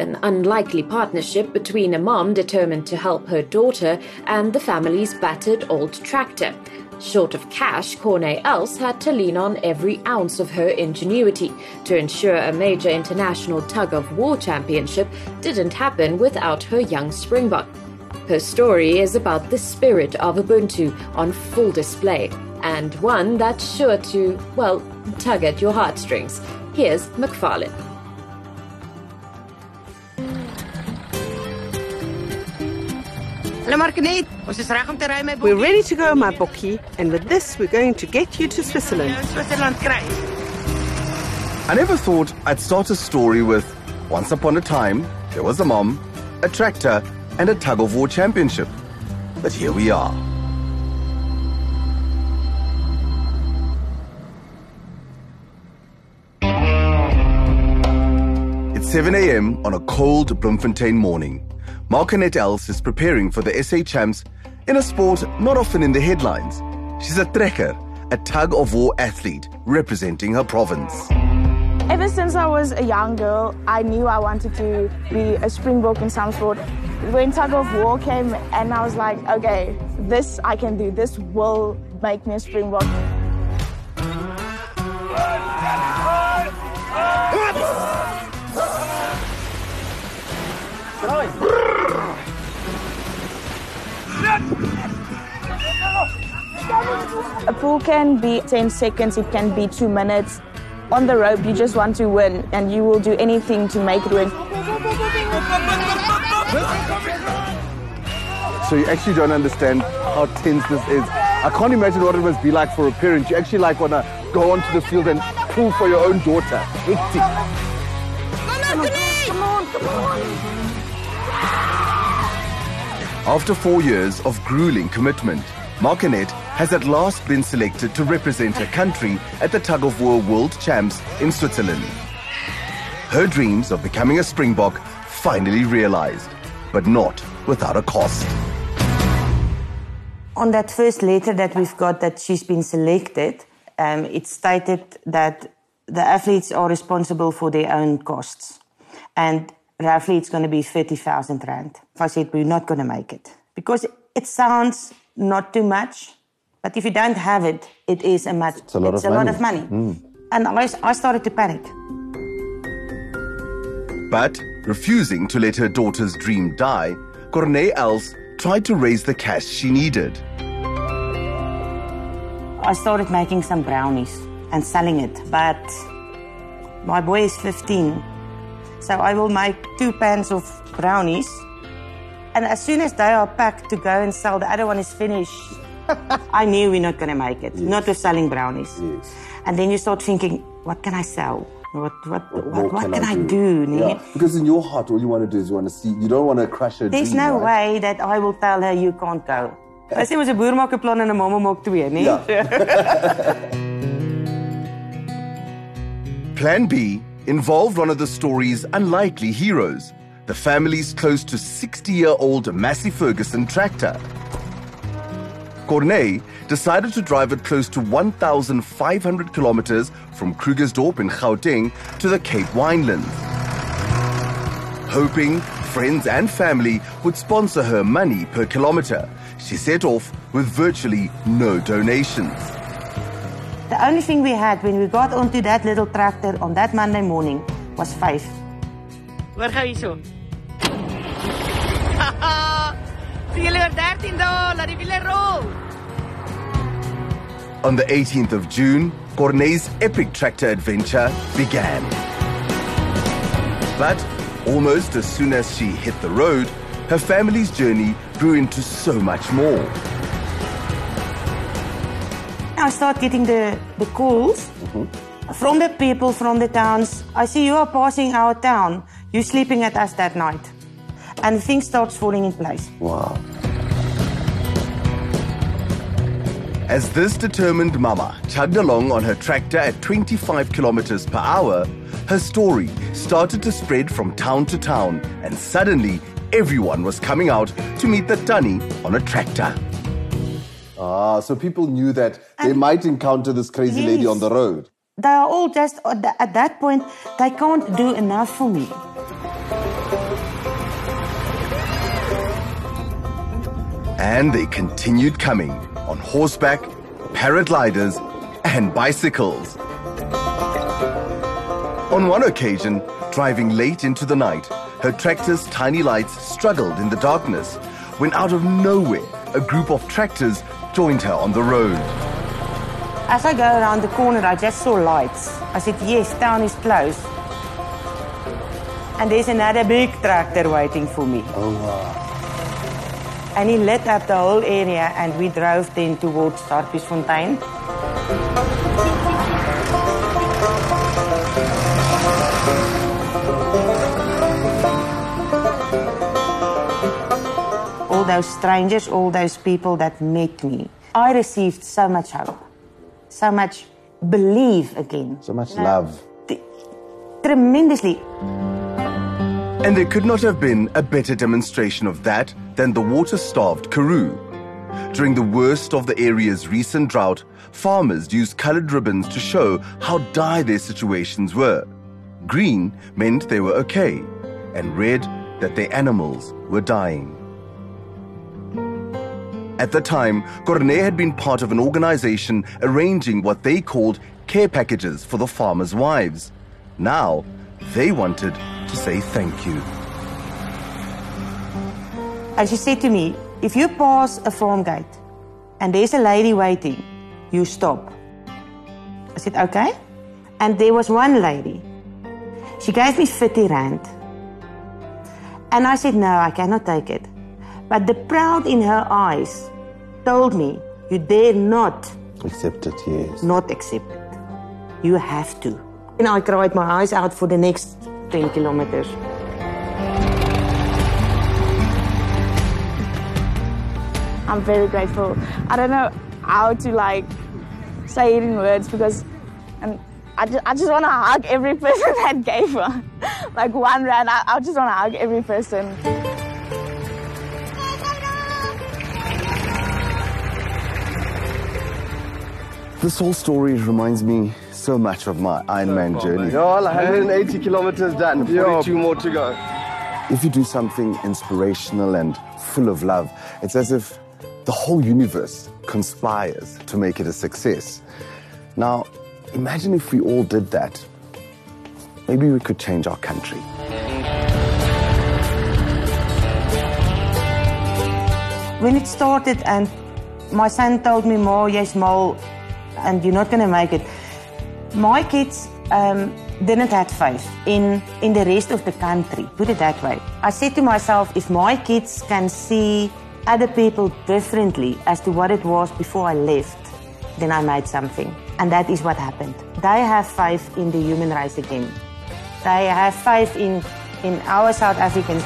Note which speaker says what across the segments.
Speaker 1: an unlikely partnership between a mom determined to help her daughter and the family's battered old tractor. Short of cash, Corne Els had to lean on every ounce of her ingenuity to ensure a major international tug of war championship didn't happen without her young Springbok. Her story is about the spirit of Ubuntu on full display, and one that's sure to, well, tug at your heartstrings. Here's
Speaker 2: Macfarlane.
Speaker 3: We're ready to go, my bokkie, and with this, we're going to get you to Switzerland.
Speaker 2: Switzerland.
Speaker 4: I never thought I'd start a story with Once upon a time, there was a mom, a tractor, and a tug of war championship. But here we are. It's 7 a.m. on a cold Bloemfontein morning. Marconet Els is preparing for the SA Champs in a sport not often in the headlines. She's a trekker, a tug of war athlete representing her province.
Speaker 5: Ever since I was a young girl, I knew I wanted to be a springbok in some sport. When tug of war came, and I was like, okay, this I can do. This will make me a springbok. A pool can be 10 seconds, it can be two minutes. On the rope, you just want to win, and you will do anything to make it win.
Speaker 4: So you actually don't understand how tense this is. I can't imagine what it must be like for a parent. You actually like want to go onto the field and pull for your own daughter. Hectic. After four years of grueling commitment, Marconet has at last been selected to represent her country at the Tug of War World Champs in Switzerland. Her dreams of becoming a Springbok finally realized, but not without a cost.
Speaker 6: On that first letter that we've got that she's been selected, um, it stated that the athletes are responsible for their own costs. And roughly it's going to be 30,000 Rand. If I said we're not going to make it. Because it sounds not too much, but if you don't have it, it is a much. It's
Speaker 4: a lot of
Speaker 6: lot
Speaker 4: money.
Speaker 6: of money. Hmm. And I, I started to panic.
Speaker 4: But refusing to let her daughter's dream die, Corne Els tried to raise the cash she needed.
Speaker 6: I started making some brownies and selling it, but my boy is 15. So I will make two pans of brownies. And as soon as they are packed to go and sell, the other one is finished. I knew we're not going to make it, not with selling brownies. Yes. And then you start thinking, what can I sell? What, what, what, what, can, I do? nee?
Speaker 7: Yeah, because in your heart, all you want to do is you want to see. You don't want to crush her
Speaker 6: There's
Speaker 7: dream,
Speaker 6: no
Speaker 7: right?
Speaker 6: way that I will tell her you can't go. Hy sê mos 'n boer maak 'n plan and a en 'n mamma maak twee, nee?
Speaker 4: Plan B involved one of the story's unlikely heroes, the family's close to 60 year old Massey Ferguson tractor. Corne decided to drive it close to 1,500 kilometers from Krugersdorp in Gauteng to the Cape Winelands. Hoping friends and family would sponsor her money per kilometer, she set off with virtually no donations.
Speaker 6: The only thing we had when we got onto that little tractor on that Monday morning was five.
Speaker 2: Hoor gou hierso.
Speaker 4: On the 18th of June, Corne's epic tractor adventure began. But almost as soon as she hit the road, her family's journey grew into so much more.
Speaker 6: I start getting the, the calls mm-hmm. from the people from the towns. I see you are passing our town. You're sleeping at us that night. And things starts falling in place.
Speaker 7: Wow.
Speaker 4: As this determined mama chugged along on her tractor at 25 kilometers per hour, her story started to spread from town to town, and suddenly everyone was coming out to meet the Tannie on a tractor.
Speaker 7: Ah, so people knew that they might encounter this crazy lady on the road.
Speaker 6: They are all just at that point. They can't do enough for me.
Speaker 4: And they continued coming on horseback, paragliders, and bicycles. On one occasion, driving late into the night, her tractor's tiny lights struggled in the darkness when out of nowhere, a group of tractors joined her on the road.
Speaker 6: As I go around the corner, I just saw lights. I said, "Yes, town is close." And there's another big tractor waiting for me.
Speaker 7: Oh, wow.
Speaker 6: And he lit up the whole area, and we drove then towards Harpiesfontein. All those strangers, all those people that met me, I received so much hope, so much belief again.
Speaker 7: So much love.
Speaker 6: t- tremendously.
Speaker 4: And there could not have been a better demonstration of that than the water starved Karoo. During the worst of the area's recent drought, farmers used colored ribbons to show how dire their situations were. Green meant they were okay, and red that their animals were dying. At the time, Corne had been part of an organization arranging what they called care packages for the farmers' wives. Now, they wanted to say thank you.
Speaker 6: And she said to me, if you pass a farm gate and there's a lady waiting, you stop. I said, okay. And there was one lady. She gave me 50 rand. And I said, no, I cannot take it. But the proud in her eyes told me, you dare not
Speaker 7: Accept it, yes.
Speaker 6: not accept it. You have to. And I cried my eyes out for the next 10 kilometers.
Speaker 5: I'm very grateful. I don't know how to like say it in words because um, and I just, I just want to hug every person that gave her like one rand. I, I just want to hug every person.
Speaker 7: This whole story reminds me so much of my Ironman journey.
Speaker 8: All 180 kilometers done, 42 more to go.
Speaker 7: If you do something inspirational and full of love, it's as if the whole universe conspires to make it a success. Now, imagine if we all did that. Maybe we could change our country.
Speaker 6: When it started and my son told me, Mo, yes, Mo, and you're not going to make it. My kids um, didn't have faith in, in the rest of the country, put it that way. I said to myself, if my kids can see other people differently as to what it was before I left, then I made something. And that is what happened. They have faith in the human race again. They have faith in, in our South Africans.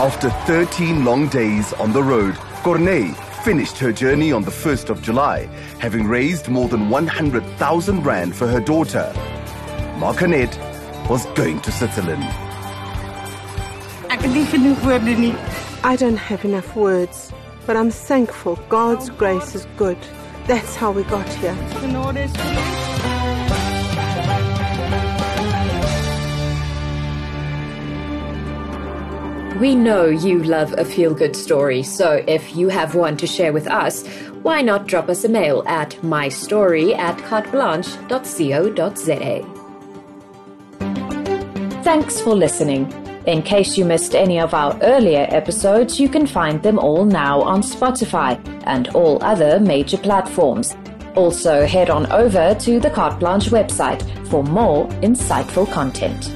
Speaker 4: After 13 long days on the road, Corne finished her journey on the 1st of July, having raised more than 100,000 rand for her daughter. Marconet was going to Switzerland.
Speaker 6: Ek het nie genoeg woorde nie.
Speaker 3: I don't have enough words, but I'm thankful God's grace is good. That's how we got here.
Speaker 1: We know you love a feel good story, so if you have one to share with us, why not drop us a mail at mystory at carteblanche.co.za. Thanks for listening. In case you missed any of our earlier episodes, you can find them all now on Spotify and all other major platforms. Also, head on over to the Carte Blanche website for more insightful content.